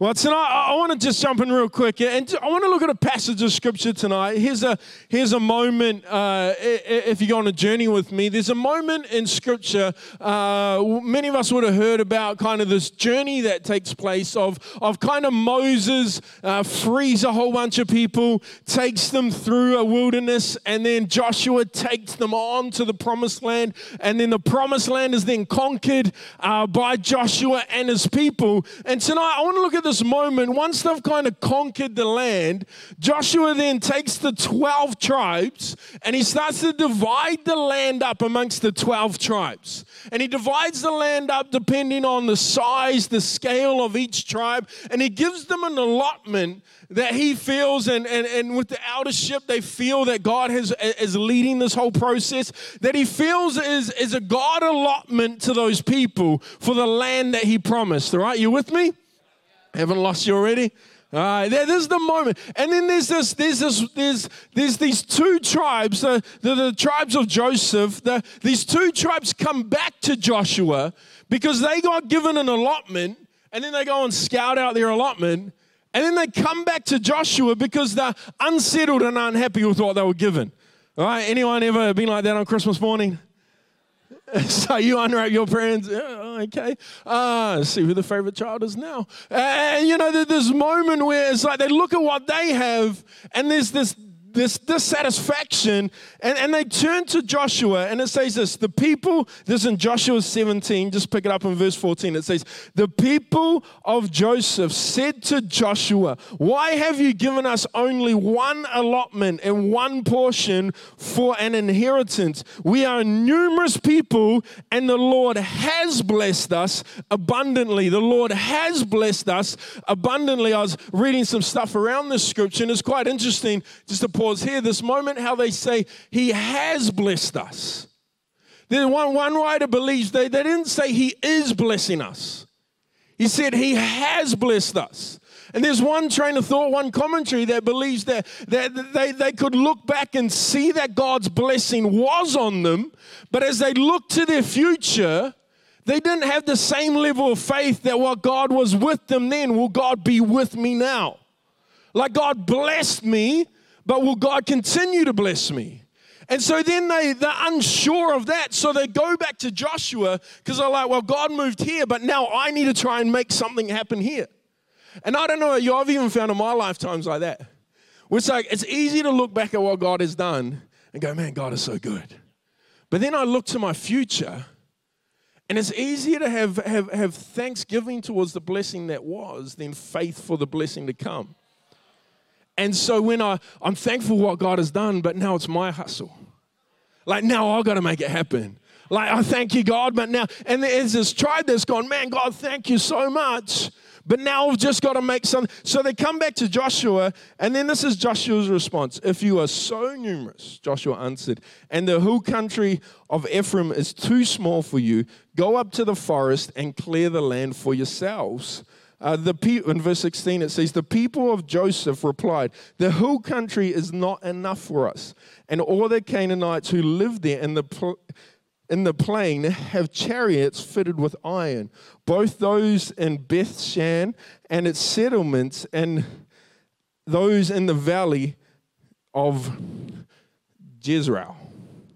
Well, tonight I want to just jump in real quick, and I want to look at a passage of scripture tonight. Here's a here's a moment. Uh, if you go on a journey with me, there's a moment in scripture. Uh, many of us would have heard about kind of this journey that takes place of of kind of Moses uh, frees a whole bunch of people, takes them through a wilderness, and then Joshua takes them on to the promised land, and then the promised land is then conquered uh, by Joshua and his people. And tonight I want to look at this moment, once they've kind of conquered the land, Joshua then takes the 12 tribes and he starts to divide the land up amongst the 12 tribes. And he divides the land up depending on the size, the scale of each tribe, and he gives them an allotment that he feels, and, and, and with the eldership, they feel that God has, is leading this whole process, that he feels is, is a God allotment to those people for the land that he promised. All right, you with me? Haven't lost you already? All right, there, there's the moment. And then there's this, there's this, there's, there's these two tribes, the, the, the tribes of Joseph. The, these two tribes come back to Joshua because they got given an allotment, and then they go and scout out their allotment, and then they come back to Joshua because they're unsettled and unhappy with what they were given. All right, anyone ever been like that on Christmas morning? so you unwrap your parents. Okay. Uh, see who the favorite child is now. And you know, there's this moment where it's like they look at what they have, and there's this this dissatisfaction, and, and they turn to Joshua, and it says this the people, this in Joshua 17, just pick it up in verse 14. It says, The people of Joseph said to Joshua, Why have you given us only one allotment and one portion for an inheritance? We are numerous people, and the Lord has blessed us abundantly. The Lord has blessed us abundantly. I was reading some stuff around this scripture, and it's quite interesting just to pause here this moment how they say, He has blessed us. Then one, one writer believes they, they didn't say He is blessing us, He said He has blessed us. And there's one train of thought, one commentary that believes that, that they, they could look back and see that God's blessing was on them, but as they look to their future, they didn't have the same level of faith that what God was with them then, will God be with me now? Like God blessed me, but will God continue to bless me? And so then they, they're unsure of that. So they go back to Joshua because they're like, well, God moved here, but now I need to try and make something happen here. And I don't know, I've even found in my lifetimes like that. It's like, it's easy to look back at what God has done and go, man, God is so good. But then I look to my future, and it's easier to have, have, have thanksgiving towards the blessing that was than faith for the blessing to come. And so when I, I'm thankful what God has done, but now it's my hustle. Like now I've got to make it happen. Like I thank you, God, but now, and there's this tribe that's gone, man, God, thank you so much. But now we've just got to make some. So they come back to Joshua, and then this is Joshua's response. If you are so numerous, Joshua answered, and the whole country of Ephraim is too small for you, go up to the forest and clear the land for yourselves. Uh, the pe- in verse 16 it says, The people of Joseph replied, The hill country is not enough for us. And all the Canaanites who live there in the, pl- in the plain have chariots fitted with iron, both those in Beth Shan and its settlements, and those in the valley of Jezreel.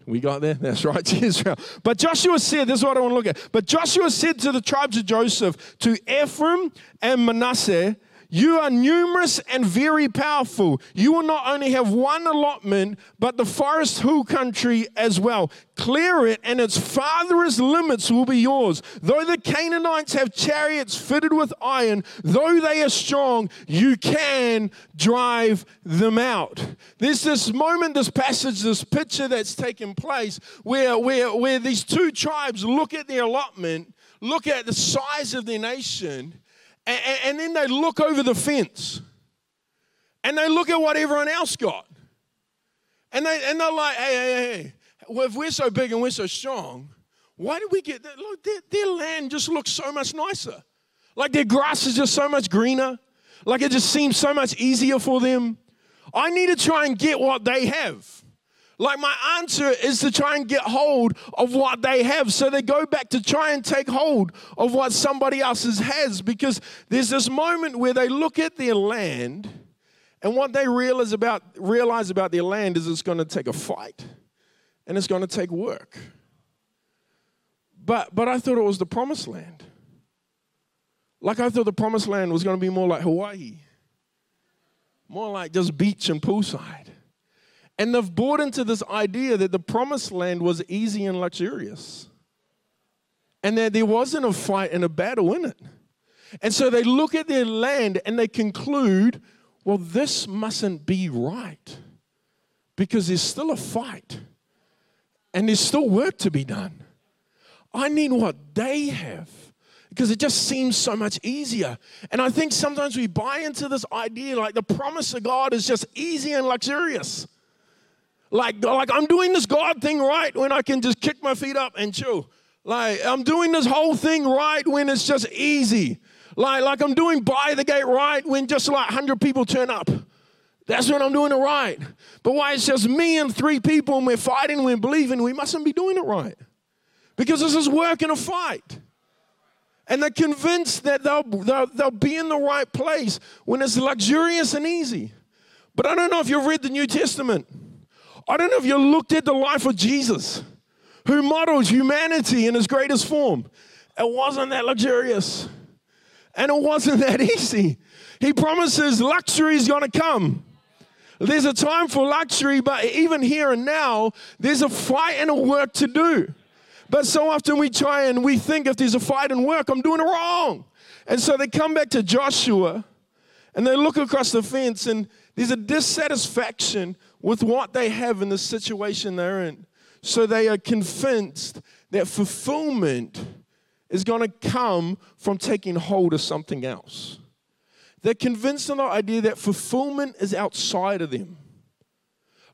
We got there? That's right, to Israel. But Joshua said, this is what I want to look at. But Joshua said to the tribes of Joseph, to Ephraim and Manasseh, you are numerous and very powerful. You will not only have one allotment, but the forest hill country as well. Clear it, and its farthest limits will be yours. Though the Canaanites have chariots fitted with iron, though they are strong, you can drive them out. There's this moment, this passage, this picture that's taking place where, where, where these two tribes look at their allotment, look at the size of their nation and, and then they look over the fence and they look at what everyone else got. And, they, and they're like, hey, hey, hey, well, if we're so big and we're so strong, why did we get that? Look, their, their land just looks so much nicer. Like their grass is just so much greener. Like it just seems so much easier for them. I need to try and get what they have. Like my answer is to try and get hold of what they have. So they go back to try and take hold of what somebody else's has because there's this moment where they look at their land and what they realize about, realize about their land is it's going to take a fight and it's going to take work. But, but I thought it was the promised land. Like I thought the promised land was going to be more like Hawaii, more like just beach and poolside. And they've bought into this idea that the promised land was easy and luxurious. And that there wasn't a fight and a battle in it. And so they look at their land and they conclude, well, this mustn't be right because there's still a fight and there's still work to be done. I need what they have because it just seems so much easier. And I think sometimes we buy into this idea like the promise of God is just easy and luxurious. Like, like I'm doing this God thing right when I can just kick my feet up and chill. Like I'm doing this whole thing right when it's just easy. Like, like I'm doing by the gate right when just like 100 people turn up. That's when I'm doing it right. But why it's just me and three people and we're fighting, we're believing, we mustn't be doing it right. Because this is work and a fight. And they're convinced that they'll, they'll, they'll be in the right place when it's luxurious and easy. But I don't know if you've read the New Testament. I don't know if you looked at the life of Jesus, who modeled humanity in his greatest form. It wasn't that luxurious, and it wasn't that easy. He promises luxury is going to come. There's a time for luxury, but even here and now, there's a fight and a work to do. But so often we try and we think if there's a fight and work, I'm doing it wrong. And so they come back to Joshua and they look across the fence, and there's a dissatisfaction with what they have in the situation they're in. So they are convinced that fulfillment is going to come from taking hold of something else. They're convinced of the idea that fulfillment is outside of them.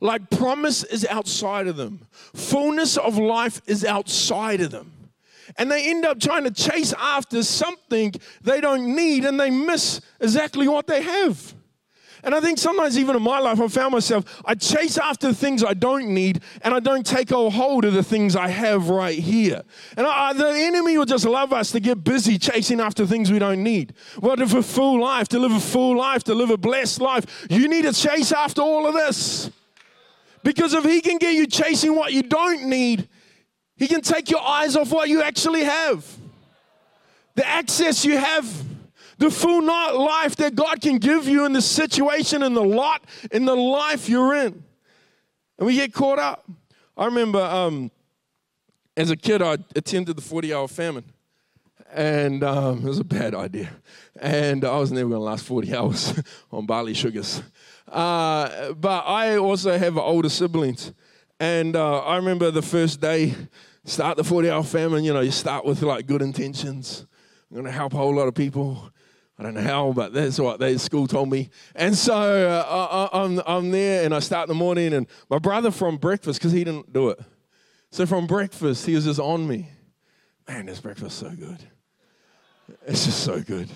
Like promise is outside of them, fullness of life is outside of them. And they end up trying to chase after something they don't need and they miss exactly what they have. And I think sometimes, even in my life, I found myself, I chase after things I don't need and I don't take a hold of the things I have right here. And I, the enemy will just love us to get busy chasing after things we don't need. What if a full life, to live a full life, to live a blessed life, you need to chase after all of this. Because if he can get you chasing what you don't need, he can take your eyes off what you actually have. The access you have the full not life that God can give you in the situation, and the lot, in the life you're in. And we get caught up. I remember um, as a kid, I attended the 40 hour famine. And um, it was a bad idea. And I was never going to last 40 hours on barley sugars. Uh, but I also have older siblings. And uh, I remember the first day, start the 40 hour famine, you know, you start with like good intentions. I'm going to help a whole lot of people. I don't know how, but that's what the school told me. And so uh, I, am I'm, I'm there and I start in the morning, and my brother from breakfast, because he didn't do it. So from breakfast, he was just on me. Man, this breakfast so good. It's just so good.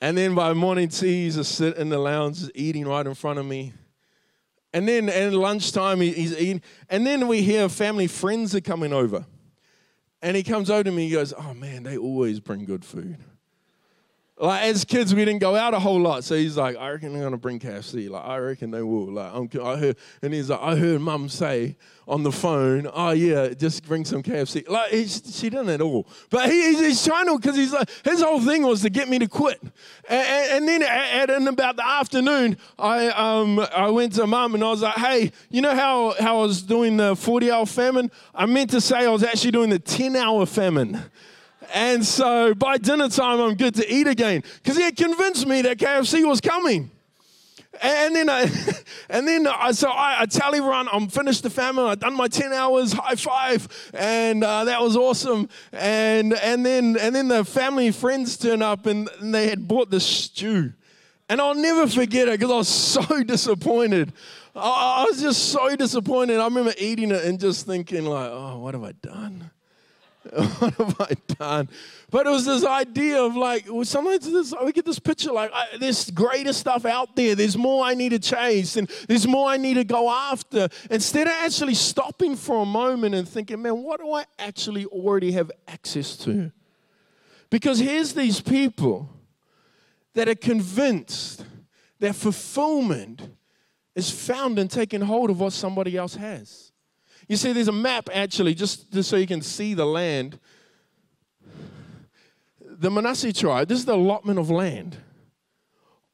And then by morning tea, he's just sitting in the lounge, eating right in front of me. And then at lunchtime, he's eating. And then we hear family friends are coming over. And he comes over to me, he goes, Oh man, they always bring good food. Like as kids, we didn't go out a whole lot. So he's like, I reckon they're gonna bring KFC. Like I reckon they will. Like I'm, I heard, and he's like, I heard Mum say on the phone, oh yeah, just bring some KFC. Like she didn't at all. But he, he's trying to because he's like his whole thing was to get me to quit. And, and then at, at about the afternoon, I um I went to Mum and I was like, hey, you know how how I was doing the 40 hour famine? I meant to say I was actually doing the 10 hour famine. And so by dinner time, I'm good to eat again because he had convinced me that KFC was coming. And then, I, and then I, so I, I tell everyone I'm finished the famine. I've done my 10 hours, high five, and uh, that was awesome. And and then and then the family friends turn up, and, and they had bought the stew, and I'll never forget it because I was so disappointed. I, I was just so disappointed. I remember eating it and just thinking like, oh, what have I done? what have I done? But it was this idea of like, sometimes this, we get this picture like, there's greater stuff out there. There's more I need to chase and there's more I need to go after. Instead of actually stopping for a moment and thinking, man, what do I actually already have access to? Because here's these people that are convinced that fulfillment is found in taking hold of what somebody else has. You see, there's a map actually, just, just so you can see the land. The Manasseh tribe, this is the allotment of land.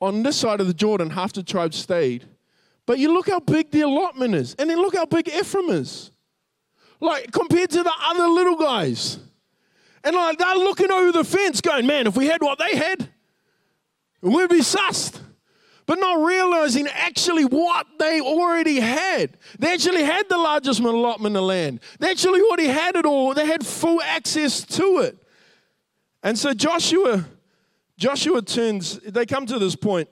On this side of the Jordan, half the tribe stayed. But you look how big the allotment is, and then look how big Ephraim is. Like, compared to the other little guys. And like, they're looking over the fence going, man, if we had what they had, we'd be sussed but not realizing actually what they already had. They actually had the largest allotment of land. They actually already had it all. They had full access to it. And so Joshua, Joshua turns, they come to this point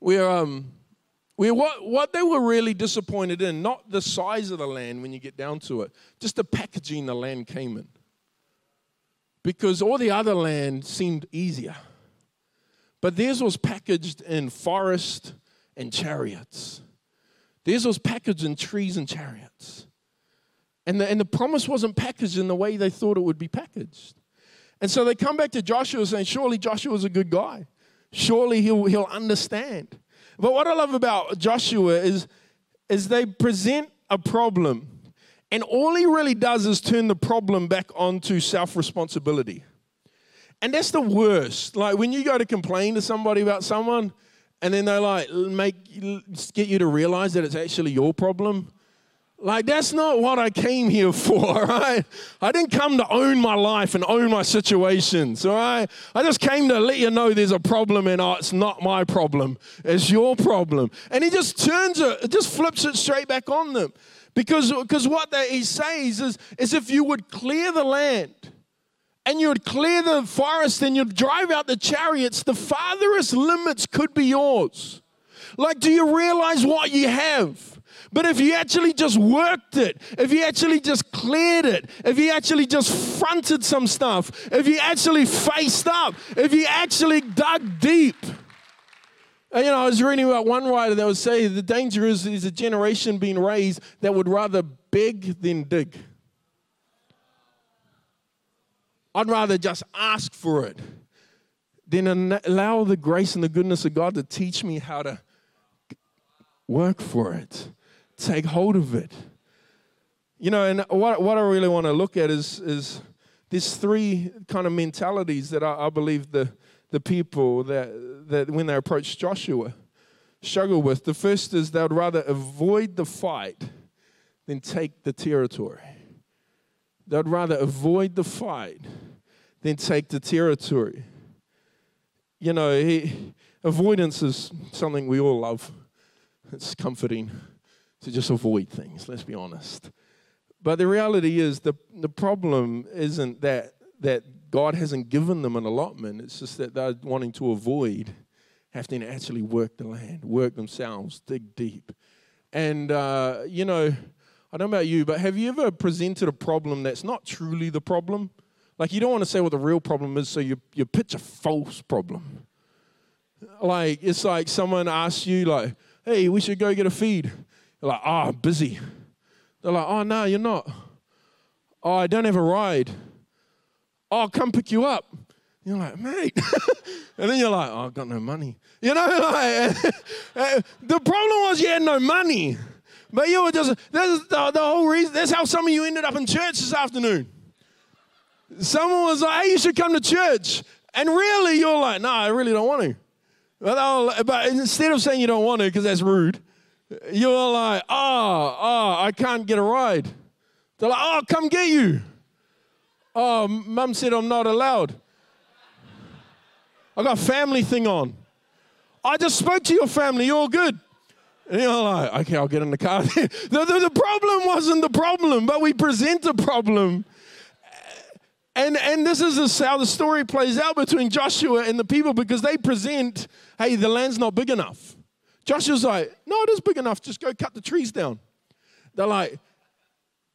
where, um, where what, what they were really disappointed in, not the size of the land when you get down to it, just the packaging the land came in. Because all the other land seemed easier. But theirs was packaged in forest and chariots. Theirs was packaged in trees and chariots. And the, and the promise wasn't packaged in the way they thought it would be packaged. And so they come back to Joshua saying, Surely Joshua's a good guy. Surely he'll, he'll understand. But what I love about Joshua is, is they present a problem, and all he really does is turn the problem back onto self responsibility. And that's the worst. Like when you go to complain to somebody about someone, and then they like make get you to realize that it's actually your problem. Like that's not what I came here for, right? I didn't come to own my life and own my situations, all right? I just came to let you know there's a problem and oh, it's not my problem. It's your problem. And he just turns it, just flips it straight back on them. Because, because what that he says is, is if you would clear the land, and you'd clear the forest and you'd drive out the chariots, the farthest limits could be yours. Like, do you realize what you have? But if you actually just worked it, if you actually just cleared it, if you actually just fronted some stuff, if you actually faced up, if you actually dug deep. And, you know, I was reading about one writer that would say the danger is, is a generation being raised that would rather beg than dig. I'd rather just ask for it than allow the grace and the goodness of God to teach me how to work for it, take hold of it. You know, and what, what I really want to look at is, is these three kind of mentalities that I, I believe the, the people that, that when they approach Joshua struggle with. The first is they would rather avoid the fight than take the territory. They'd rather avoid the fight than take the territory. You know, he, avoidance is something we all love. It's comforting to just avoid things, let's be honest. But the reality is the, the problem isn't that, that God hasn't given them an allotment, it's just that they're wanting to avoid having to actually work the land, work themselves, dig deep. And, uh, you know, I don't know about you, but have you ever presented a problem that's not truly the problem? Like, you don't want to say what the real problem is, so you, you pitch a false problem. Like, it's like someone asks you, like, hey, we should go get a feed. You're like, oh, I'm busy. They're like, oh, no, you're not. Oh, I don't have a ride. Oh, I'll come pick you up. You're like, mate. and then you're like, oh, I've got no money. You know, like, eh, the problem was you had no money. But you were just, that's the, the whole reason, that's how some of you ended up in church this afternoon. Someone was like, hey, you should come to church. And really, you're like, no, I really don't want to. But, but instead of saying you don't want to, because that's rude, you're like, oh, oh, I can't get a ride. They're like, oh, come get you. Oh, mum said I'm not allowed. I got a family thing on. I just spoke to your family. You're all good. And you're like, okay, I'll get in the car. the, the, the problem wasn't the problem, but we present a problem and, and this is how the story plays out between Joshua and the people because they present, hey, the land's not big enough. Joshua's like, no, it is big enough. Just go cut the trees down. They're like,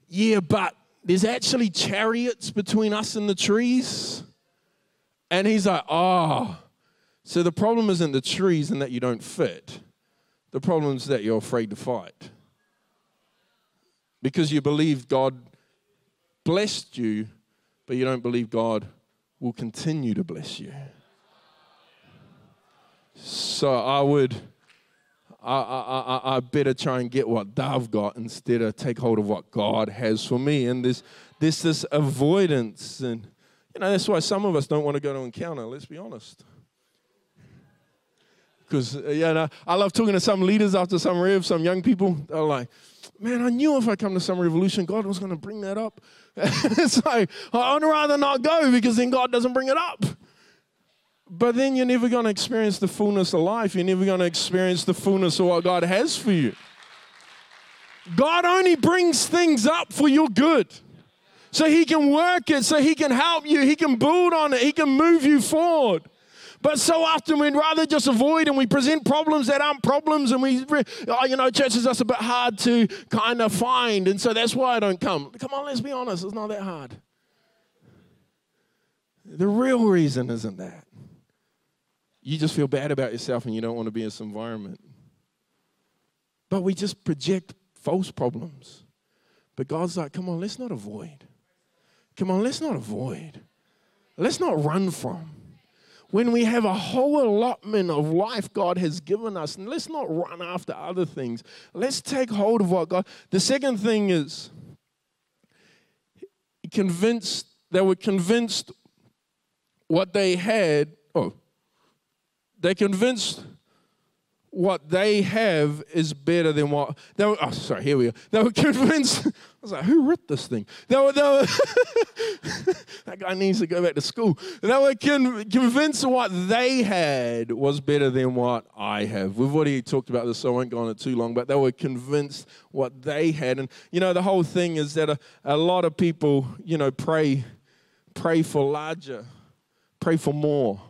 yeah, but there's actually chariots between us and the trees. And he's like, oh. So the problem isn't the trees and that you don't fit. The problem is that you're afraid to fight. Because you believe God blessed you, but you don't believe God will continue to bless you. So I would, I, I, I, I better try and get what they've got instead of take hold of what God has for me. And there's, there's this avoidance. And, you know, that's why some of us don't want to go to encounter, let's be honest. Because, uh, you know, I love talking to some leaders after some rev, some young people. They're like, man, I knew if I come to some revolution, God was going to bring that up. it's like, I'd rather not go because then God doesn't bring it up. But then you're never going to experience the fullness of life. You're never going to experience the fullness of what God has for you. God only brings things up for your good. So he can work it, so he can help you, he can build on it, he can move you forward. But so often we'd rather just avoid and we present problems that aren't problems, and we, oh, you know, church is just a bit hard to kind of find, and so that's why I don't come. Come on, let's be honest, it's not that hard. The real reason isn't that. You just feel bad about yourself and you don't want to be in this environment. But we just project false problems. But God's like, come on, let's not avoid. Come on, let's not avoid. Let's not run from when we have a whole allotment of life God has given us, and let's not run after other things. Let's take hold of what God. The second thing is convinced they were convinced what they had. Oh, they convinced what they have is better than what they were. Oh, sorry, here we go. They were convinced was like, who wrote this thing? They were, they were that guy needs to go back to school. They were con- convinced what they had was better than what I have. We've already talked about this, so I won't go on it too long, but they were convinced what they had. And, you know, the whole thing is that a, a lot of people, you know, pray, pray for larger, pray for more.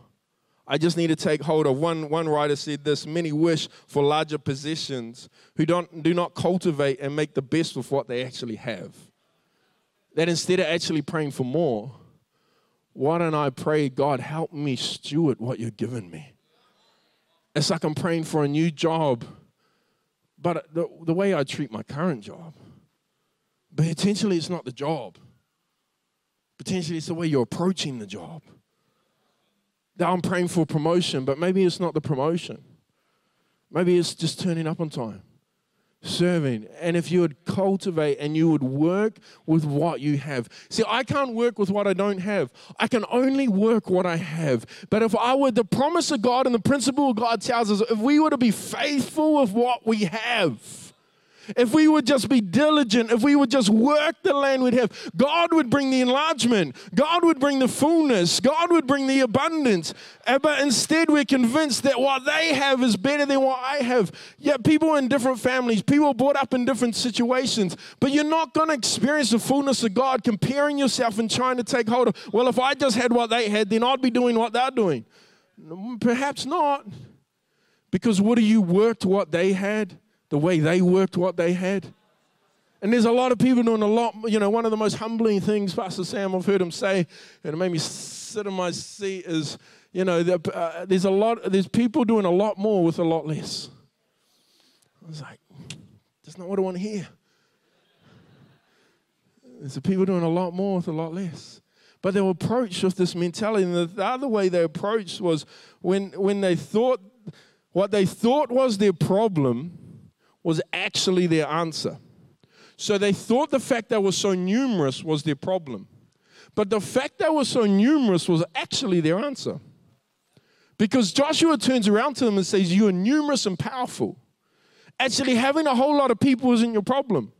I just need to take hold of. One, one writer said this many wish for larger positions who don't, do not cultivate and make the best with what they actually have. That instead of actually praying for more, why don't I pray, God, help me steward what you're giving me? It's like I'm praying for a new job, but the, the way I treat my current job, but potentially it's not the job. Potentially it's the way you're approaching the job that I'm praying for promotion, but maybe it's not the promotion. Maybe it's just turning up on time, serving. And if you would cultivate and you would work with what you have. See, I can't work with what I don't have. I can only work what I have. But if I were the promise of God and the principle of God tells us, if we were to be faithful with what we have, if we would just be diligent, if we would just work the land we'd have, God would bring the enlargement. God would bring the fullness. God would bring the abundance. Eh, but instead, we're convinced that what they have is better than what I have. Yet, people in different families, people brought up in different situations, but you're not going to experience the fullness of God comparing yourself and trying to take hold of, well, if I just had what they had, then I'd be doing what they're doing. Perhaps not. Because would have you worked what they had? The way they worked what they had. And there's a lot of people doing a lot, you know, one of the most humbling things, Pastor Sam, I've heard him say, and it made me sit in my seat, is, you know, uh, there's a lot, there's people doing a lot more with a lot less. I was like, that's not what I want to hear. There's people doing a lot more with a lot less. But they were approached with this mentality. And the, the other way they approached was when, when they thought, what they thought was their problem, was actually their answer. So they thought the fact they were so numerous was their problem. But the fact they were so numerous was actually their answer. Because Joshua turns around to them and says, You are numerous and powerful. Actually, having a whole lot of people isn't your problem.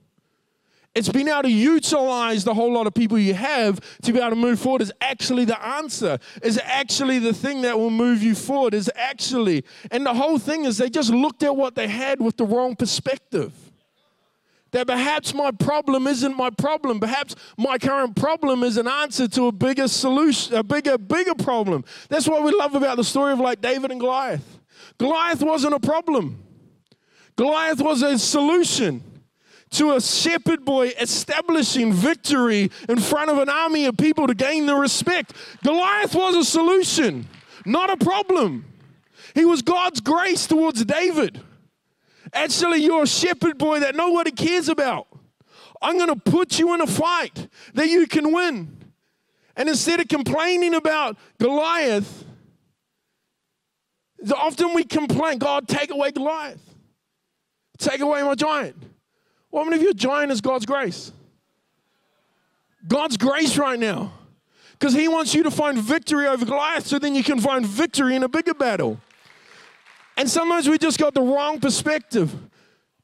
It's being able to utilize the whole lot of people you have to be able to move forward is actually the answer, is actually the thing that will move you forward, is actually. And the whole thing is they just looked at what they had with the wrong perspective. That perhaps my problem isn't my problem. Perhaps my current problem is an answer to a bigger solution, a bigger, bigger problem. That's what we love about the story of like David and Goliath. Goliath wasn't a problem. Goliath was a solution to a shepherd boy establishing victory in front of an army of people to gain the respect. Goliath was a solution, not a problem. He was God's grace towards David. Actually, you're a shepherd boy that nobody cares about. I'm going to put you in a fight that you can win. And instead of complaining about Goliath, often we complain, God, take away Goliath. Take away my giant. Well, many of your giant is God's grace? God's grace right now. Because He wants you to find victory over Goliath so then you can find victory in a bigger battle. And sometimes we just got the wrong perspective.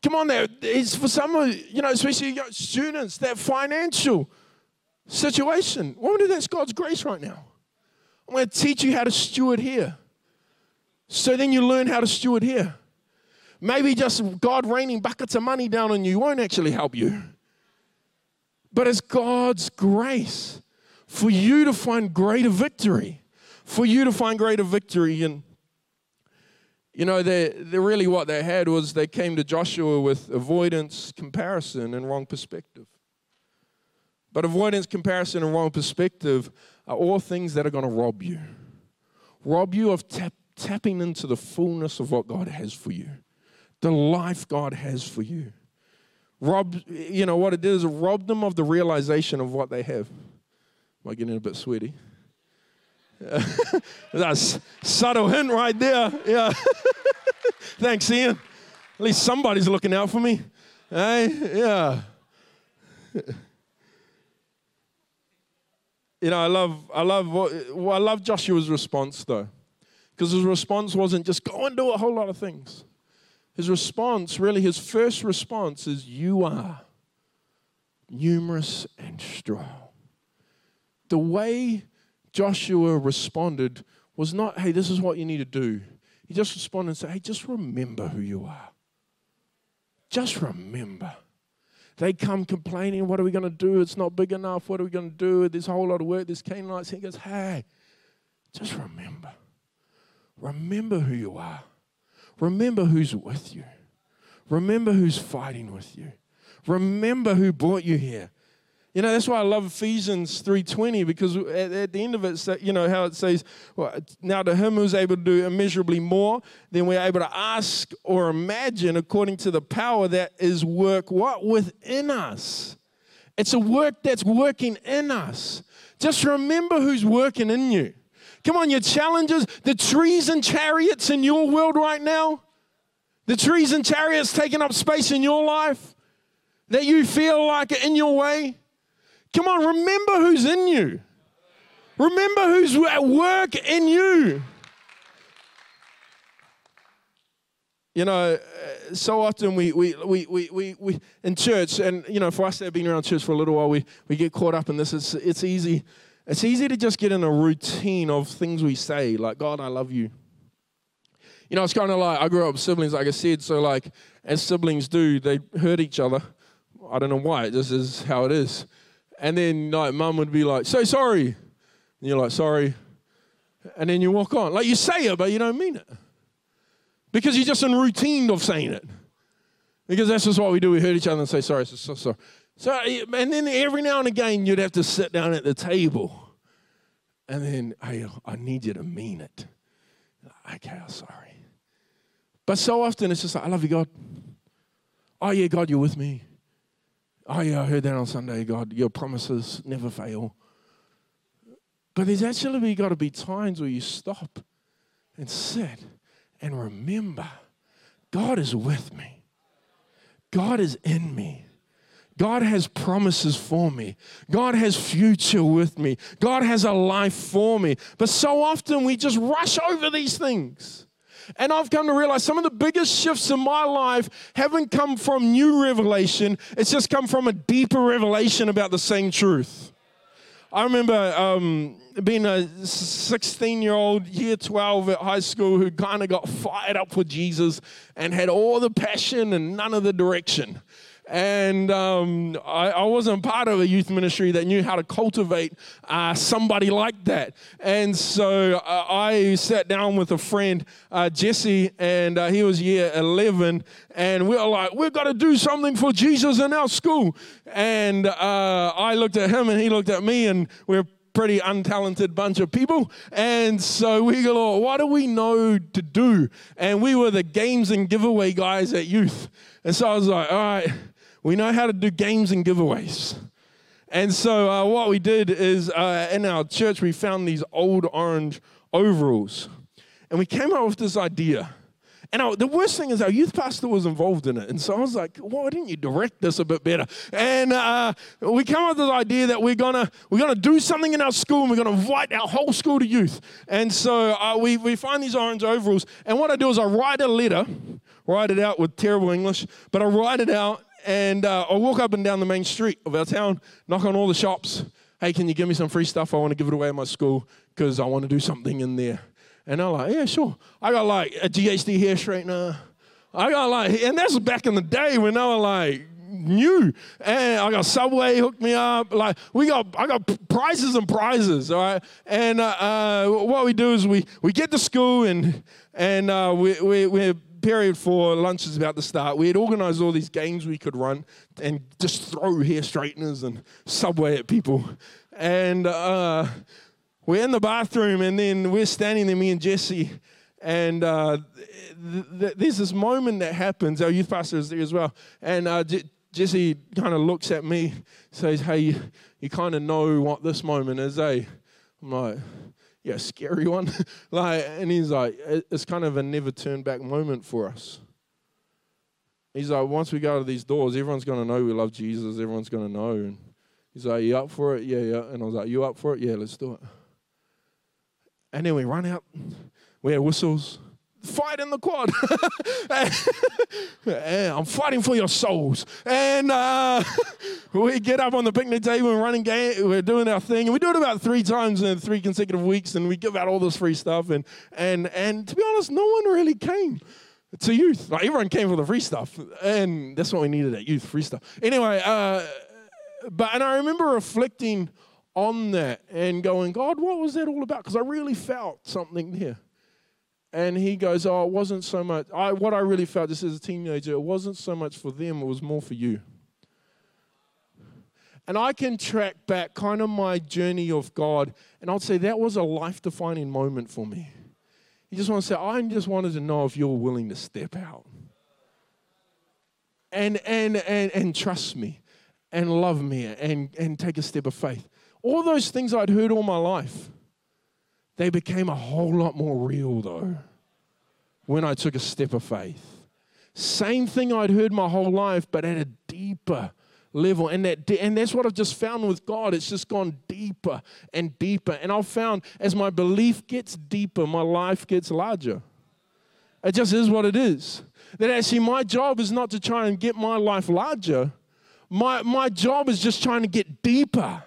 Come on, there. It's for some of you know, especially you students, that financial situation. Wonder that's God's grace right now. I'm going to teach you how to steward here. So then you learn how to steward here. Maybe just God raining buckets of money down on you won't actually help you. But it's God's grace for you to find greater victory. For you to find greater victory. And, you know, they, they really what they had was they came to Joshua with avoidance, comparison, and wrong perspective. But avoidance, comparison, and wrong perspective are all things that are going to rob you. Rob you of tap, tapping into the fullness of what God has for you the life God has for you. Rob, you know what it did is, rob them of the realization of what they have. Am I getting a bit sweaty? That's subtle hint right there. Yeah. Thanks, Ian. At least somebody's looking out for me. Hey, yeah. you know, I love, I love, well, I love Joshua's response though, because his response wasn't just go and do a whole lot of things. His response, really, his first response is, You are numerous and strong. The way Joshua responded was not, Hey, this is what you need to do. He just responded and said, Hey, just remember who you are. Just remember. They come complaining, What are we going to do? It's not big enough. What are we going to do? There's a whole lot of work. There's Canaanites. He goes, Hey, just remember. Remember who you are. Remember who's with you. Remember who's fighting with you. Remember who brought you here. You know, that's why I love Ephesians 3.20 because at, at, the end of it, you know, how it says, well, now to him who's able to do immeasurably more than we're able to ask or imagine according to the power that is work what? Within us. It's a work that's working in us. Just remember who's working in you. Come on, your challenges, the trees and chariots in your world right now, the trees and chariots taking up space in your life that you feel like in your way. Come on, remember who's in you. Remember who's at work in you. You know, so often we, we, we, we, we, we, in church, and, you know, for us that have been around church for a little while, we, we get caught up in this. It's, it's easy it's easy to just get in a routine of things we say, like, God, I love you. You know, it's kind of like I grew up with siblings, like I said, so like as siblings do, they hurt each other. I don't know why, this is how it is. And then like mum would be like, so sorry. And you're like, sorry. And then you walk on. Like you say it, but you don't mean it. Because you're just in routine of saying it. Because that's just what we do. We hurt each other and say sorry, so, so sorry. So, and then every now and again, you'd have to sit down at the table. And then, hey, I need you to mean it. Okay, oh, I'm sorry. But so often it's just like, I love you, God. Oh, yeah, God, you're with me. Oh, yeah, I heard that on Sunday, God. Your promises never fail. But there's actually got to be times where you stop and sit and remember God is with me, God is in me. God has promises for me. God has future with me. God has a life for me. But so often we just rush over these things. And I've come to realize some of the biggest shifts in my life haven't come from new revelation, it's just come from a deeper revelation about the same truth. I remember um, being a 16 year old, year 12 at high school, who kind of got fired up for Jesus and had all the passion and none of the direction. And um, I, I, wasn't part of a youth ministry that knew how to cultivate uh, somebody like that. And so uh, I sat down with a friend, uh, Jesse, and uh, he was year 11. And we were like, we've got to do something for Jesus in our school. And uh, I looked at him and he looked at me, and we we're pretty untalented bunch of people. And so we go, what do we know to do? And we were the games and giveaway guys at youth. And so I was like, all right, we know how to do games and giveaways. And so uh, what we did is uh, in our church, we found these old orange overalls. And we came up with this idea and the worst thing is our youth pastor was involved in it. And so I was like, why didn't you direct this a bit better? And uh, we come up with this idea that we're going to we're gonna do something in our school and we're going to invite our whole school to youth. And so uh, we, we find these orange overalls. And what I do is I write a letter, write it out with terrible English, but I write it out and uh, I walk up and down the main street of our town, knock on all the shops. Hey, can you give me some free stuff? I want to give it away at my school because I want to do something in there. And I'm like, yeah, sure. I got like a GHD hair straightener. I got like, and that's back in the day when I was like new. And I got Subway hooked me up. Like we got, I got prizes and prizes. All right. And uh, uh, what we do is we we get to school and and uh, we we we're period for lunch is about to start, we had organized all these games we could run and just throw hair straighteners and subway at people. And uh, we're in the bathroom and then we're standing there, me and Jesse, and uh, th- th- there's this moment that happens. Our youth pastor is there as well. And uh, J- Jesse kind of looks at me, says, Hey, you, you kind of know what this moment is, eh? I'm like, Yeah, scary one. like, and he's like, It's kind of a never turn back moment for us. He's like, Once we go to these doors, everyone's going to know we love Jesus. Everyone's going to know. And he's like, You up for it? Yeah, yeah. And I was like, You up for it? Yeah, let's do it. And then we run out, we have whistles, fight in the quad. I'm fighting for your souls. And uh, we get up on the picnic table and running game. We're doing our thing, and we do it about three times in three consecutive weeks. And we give out all this free stuff. And and and to be honest, no one really came to youth. Like everyone came for the free stuff, and that's what we needed at youth, free stuff. Anyway, uh, but and I remember reflecting on that and going, God, what was that all about? Because I really felt something there. And he goes, Oh, it wasn't so much. I, what I really felt just as a teenager, it wasn't so much for them, it was more for you. And I can track back kind of my journey of God, and I'd say that was a life defining moment for me. You just want to say, I just wanted to know if you're willing to step out and, and, and, and trust me and love me and, and take a step of faith all those things I'd heard all my life, they became a whole lot more real though when I took a step of faith. Same thing I'd heard my whole life, but at a deeper level. And, that, and that's what I've just found with God. It's just gone deeper and deeper. And I've found as my belief gets deeper, my life gets larger. It just is what it is. That actually, my job is not to try and get my life larger, my, my job is just trying to get deeper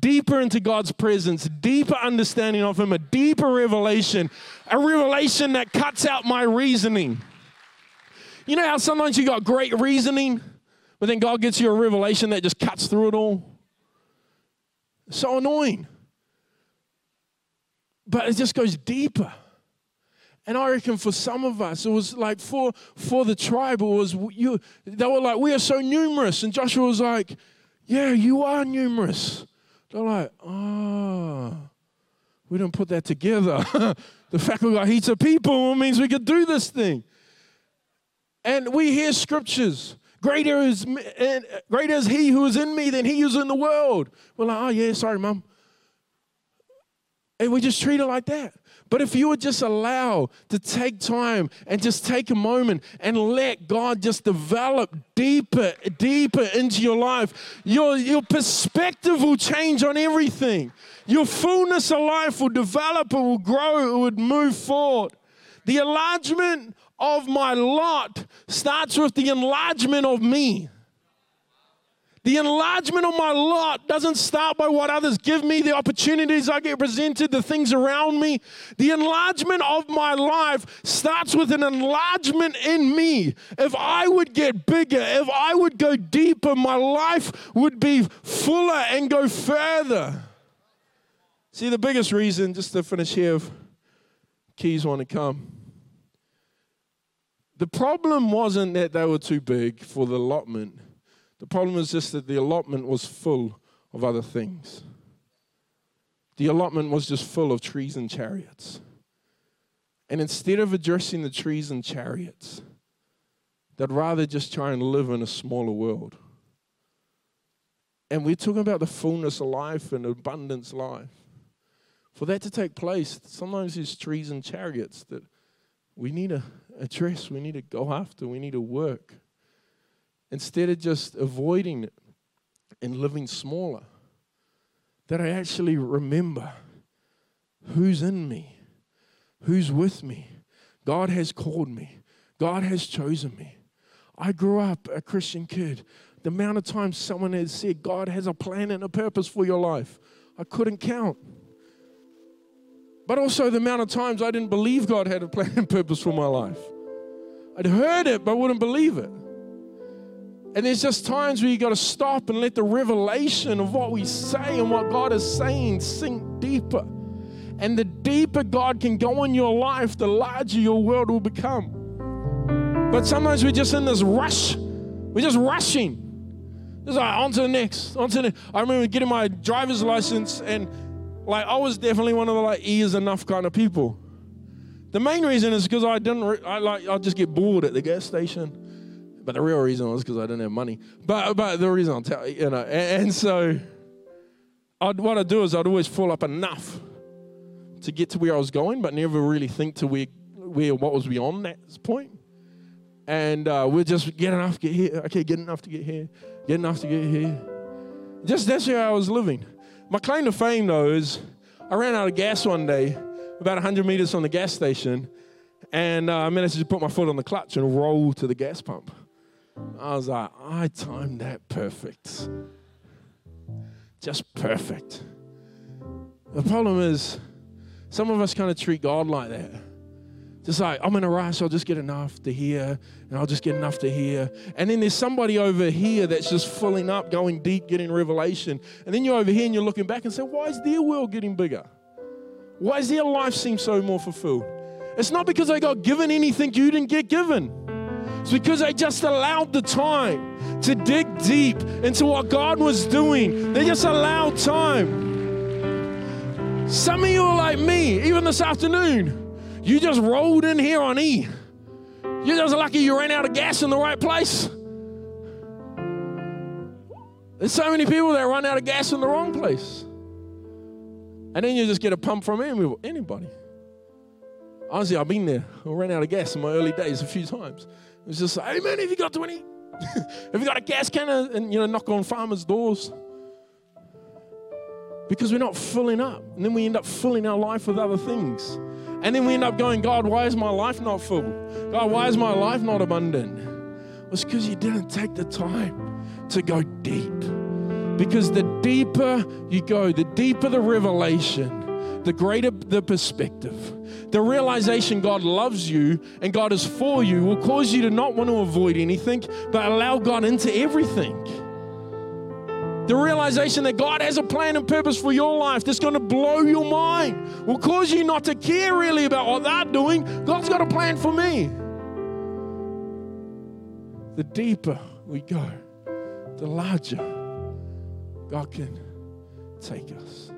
deeper into God's presence, deeper understanding of Him, a deeper revelation, a revelation that cuts out my reasoning. You know how sometimes you got great reasoning, but then God gets you a revelation that just cuts through it all? So annoying. But it just goes deeper. And I reckon for some of us, it was like for for the tribe, it was you. They were like, "We are so numerous," and Joshua was like, "Yeah, you are numerous." They're like, oh, we didn't put that together. the fact we got heaps of people means we could do this thing. And we hear scriptures. Greater is, greater is he who is in me than he who's in the world. We're like, oh, yeah, sorry, mom. And we just treat it like that. But if you would just allow to take time and just take a moment and let God just develop deeper, deeper into your life, your, your perspective will change on everything. Your fullness of life will develop, it will grow, it would move forward. The enlargement of my lot starts with the enlargement of me. The enlargement of my lot doesn't start by what others give me, the opportunities I get presented, the things around me. The enlargement of my life starts with an enlargement in me. If I would get bigger, if I would go deeper, my life would be fuller and go further. See, the biggest reason, just to finish here, if keys want to come. The problem wasn't that they were too big for the allotment. The problem was just that the allotment was full of other things. The allotment was just full of trees and chariots. And instead of addressing the trees and chariots, they'd rather just try and live in a smaller world. And we're talking about the fullness of life and abundance life. For that to take place, sometimes there's trees and chariots that we need to address, we need to go after, we need to work. Instead of just avoiding it and living smaller, that I actually remember who's in me, who's with me. God has called me, God has chosen me. I grew up a Christian kid. The amount of times someone has said, God has a plan and a purpose for your life, I couldn't count. But also the amount of times I didn't believe God had a plan and purpose for my life. I'd heard it, but wouldn't believe it. And there's just times where you got to stop and let the revelation of what we say and what God is saying sink deeper. And the deeper God can go in your life, the larger your world will become. But sometimes we're just in this rush. We're just rushing. Just like on to the next, on to the. I remember getting my driver's license and like I was definitely one of the like E is enough kind of people. The main reason is because I didn't. Re- I like I just get bored at the gas station. But the real reason was because I didn't have money. But but the reason I'll tell you, you know, and, and so I'd, what I'd do is I'd always fall up enough to get to where I was going, but never really think to where where what was beyond that point. And uh, we're just get enough to get here. Okay, get enough to get here. Get enough to get here. Just that's how I was living. My claim to fame, though, is I ran out of gas one day, about 100 meters from the gas station, and uh, I managed to put my foot on the clutch and roll to the gas pump. I was like, I timed that perfect. Just perfect. The problem is, some of us kind of treat God like that. Just like, I'm in a rush, I'll just get enough to hear, and I'll just get enough to hear. And then there's somebody over here that's just filling up, going deep, getting revelation. And then you're over here and you're looking back and say, why is their world getting bigger? Why does their life seem so more fulfilled? It's not because they got given anything you didn't get given. It's because they just allowed the time to dig deep into what God was doing. They just allowed time. Some of you are like me, even this afternoon. You just rolled in here on E. You're just lucky you ran out of gas in the right place. There's so many people that run out of gas in the wrong place. And then you just get a pump from anybody. Honestly, I've been there. I ran out of gas in my early days a few times. It was just hey man, have you got 20? have you got a gas can and you know, knock on farmers' doors? Because we're not filling up. And then we end up filling our life with other things. And then we end up going, God, why is my life not full? God, why is my life not abundant? It's because you didn't take the time to go deep. Because the deeper you go, the deeper the revelation, the greater the perspective. The realization God loves you and God is for you will cause you to not want to avoid anything, but allow God into everything. The realization that God has a plan and purpose for your life that's going to blow your mind will cause you not to care really about what they're doing. God's got a plan for me. The deeper we go, the larger God can take us.